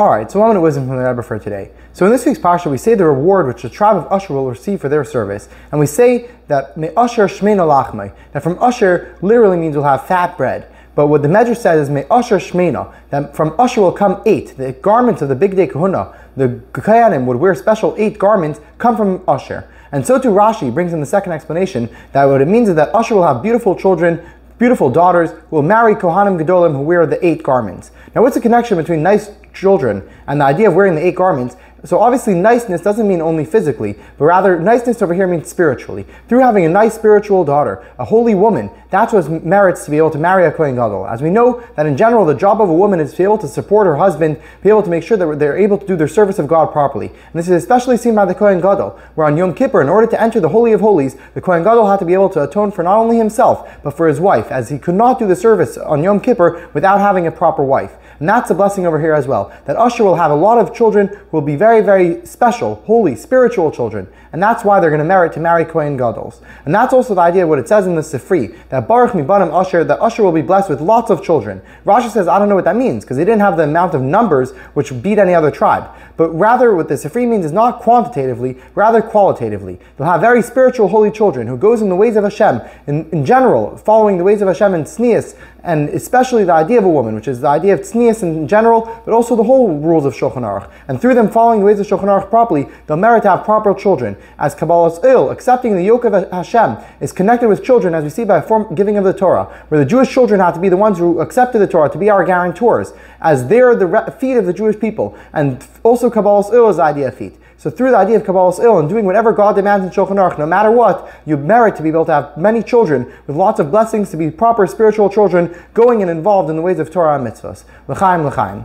All right, so one minute wisdom from the Rebbe for today. So in this week's parsha, we say the reward which the tribe of Asher will receive for their service, and we say that me Asher shmeina lachmei. That from Asher literally means we'll have fat bread. But what the Medrash says is me Asher shmeina. That from Asher will come eight. The garments of the bigdei kehunah, the Kohanim would wear special eight garments, come from Asher. And so too Rashi brings in the second explanation that what it means is that Asher will have beautiful children, beautiful daughters will marry Kohanim Gedolim who wear the eight garments. Now, what's the connection between nice children and the idea of wearing the eight garments so obviously niceness doesn't mean only physically, but rather niceness over here means spiritually. Through having a nice spiritual daughter, a holy woman, that's what merits to be able to marry a Kohen Gadol. As we know that in general, the job of a woman is to be able to support her husband, be able to make sure that they're able to do their service of God properly. And this is especially seen by the Kohen Gadol, where on Yom Kippur, in order to enter the Holy of Holies, the Kohen Gadol had to be able to atone for not only himself, but for his wife, as he could not do the service on Yom Kippur without having a proper wife. And that's a blessing over here as well. That Asher will have a lot of children who will be very, very special, holy, spiritual children. And that's why they're going to merit to marry Kohen Gadol. And that's also the idea of what it says in the Sifri, that Baruch Mibanim Asher, that Asher will be blessed with lots of children. Rashi says, I don't know what that means, because they didn't have the amount of numbers which beat any other tribe. But rather, what the Sifri means is not quantitatively, rather qualitatively. They'll have very spiritual, holy children who goes in the ways of Hashem, in, in general, following the ways of Hashem and Tznias, and especially the idea of a woman, which is the idea of Tznias in general, but also the whole rules of Shulchan Aruch. And through them following the ways of Shulchan Aruch properly, they'll merit to have proper children. As Kabbalas ol, accepting the yoke of Hashem, is connected with children, as we see by a form giving of the Torah, where the Jewish children have to be the ones who accepted the Torah to be our guarantors, as they're the feet of the Jewish people. And also Kabbalas ol is the idea of feet. So through the idea of Kabbalas ol and doing whatever God demands in Shulchan Aruch, no matter what, you merit to be able to have many children with lots of blessings, to be proper spiritual children, going and involved in the ways of Torah and mitzvahs. L'chaim, l'chaim.